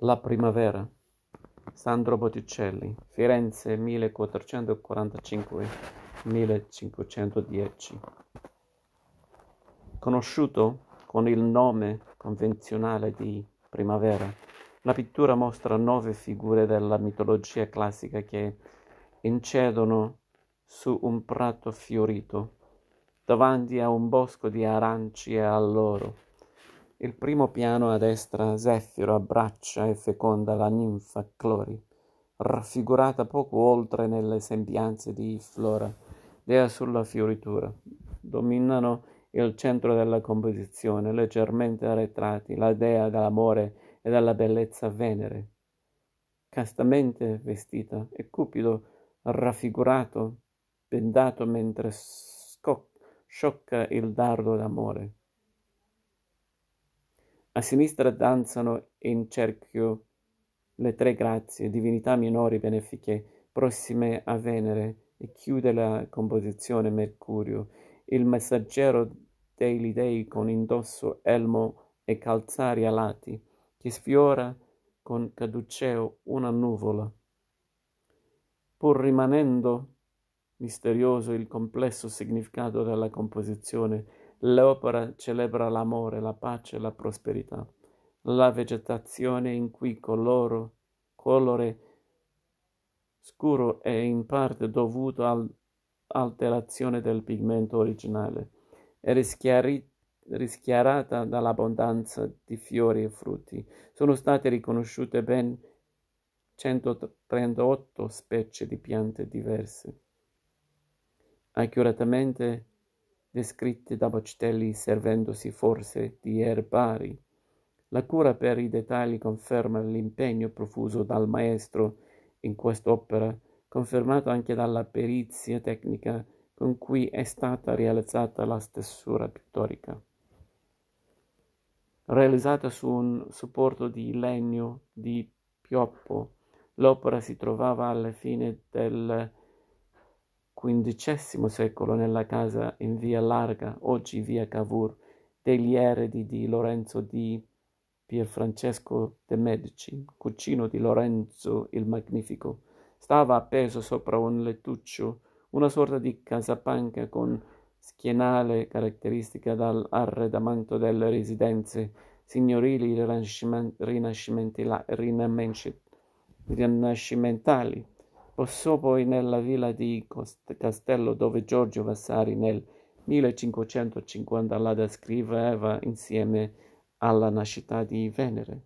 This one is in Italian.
La primavera. Sandro Botticelli, Firenze 1445-1510. Conosciuto con il nome convenzionale di primavera, la pittura mostra nove figure della mitologia classica che incedono su un prato fiorito, davanti a un bosco di aranci e alloro il primo piano a destra Zeffiro abbraccia e feconda la ninfa Clori, raffigurata poco oltre nelle sembianze di Flora, dea sulla fioritura. Dominano il centro della composizione, leggermente arretrati, la dea dell'amore e della bellezza Venere, castamente vestita, e Cupido raffigurato, bendato mentre sco- sciocca il dardo d'amore. A sinistra danzano in cerchio le tre grazie, divinità minori benefiche, prossime a Venere, e chiude la composizione Mercurio, il messaggero degli dei con indosso elmo e calzari alati, che sfiora con caduceo una nuvola. Pur rimanendo misterioso il complesso significato della composizione, L'opera celebra l'amore, la pace e la prosperità. La vegetazione in cui coloro, colore scuro è in parte dovuto all'alterazione del pigmento originale è rischiarata dall'abbondanza di fiori e frutti. Sono state riconosciute ben 138 specie di piante diverse. Accuratamente descritti da Boccelli servendosi forse di erbari. La cura per i dettagli conferma l'impegno profuso dal maestro in quest'opera, confermato anche dalla perizia tecnica con cui è stata realizzata la stessura pittorica. Realizzata su un supporto di legno di pioppo, l'opera si trovava alla fine del XV secolo nella casa in via Larga, oggi via Cavour, degli eredi di Lorenzo di Pierfrancesco de' Medici, cugino di Lorenzo il Magnifico. Stava appeso sopra un lettuccio, una sorta di casapanca con schienale caratteristica dall'arredamento delle residenze signorili rinascimentali Passò poi nella villa di Castello dove Giorgio Vasari nel 1550 la descriveva insieme alla nascita di Venere.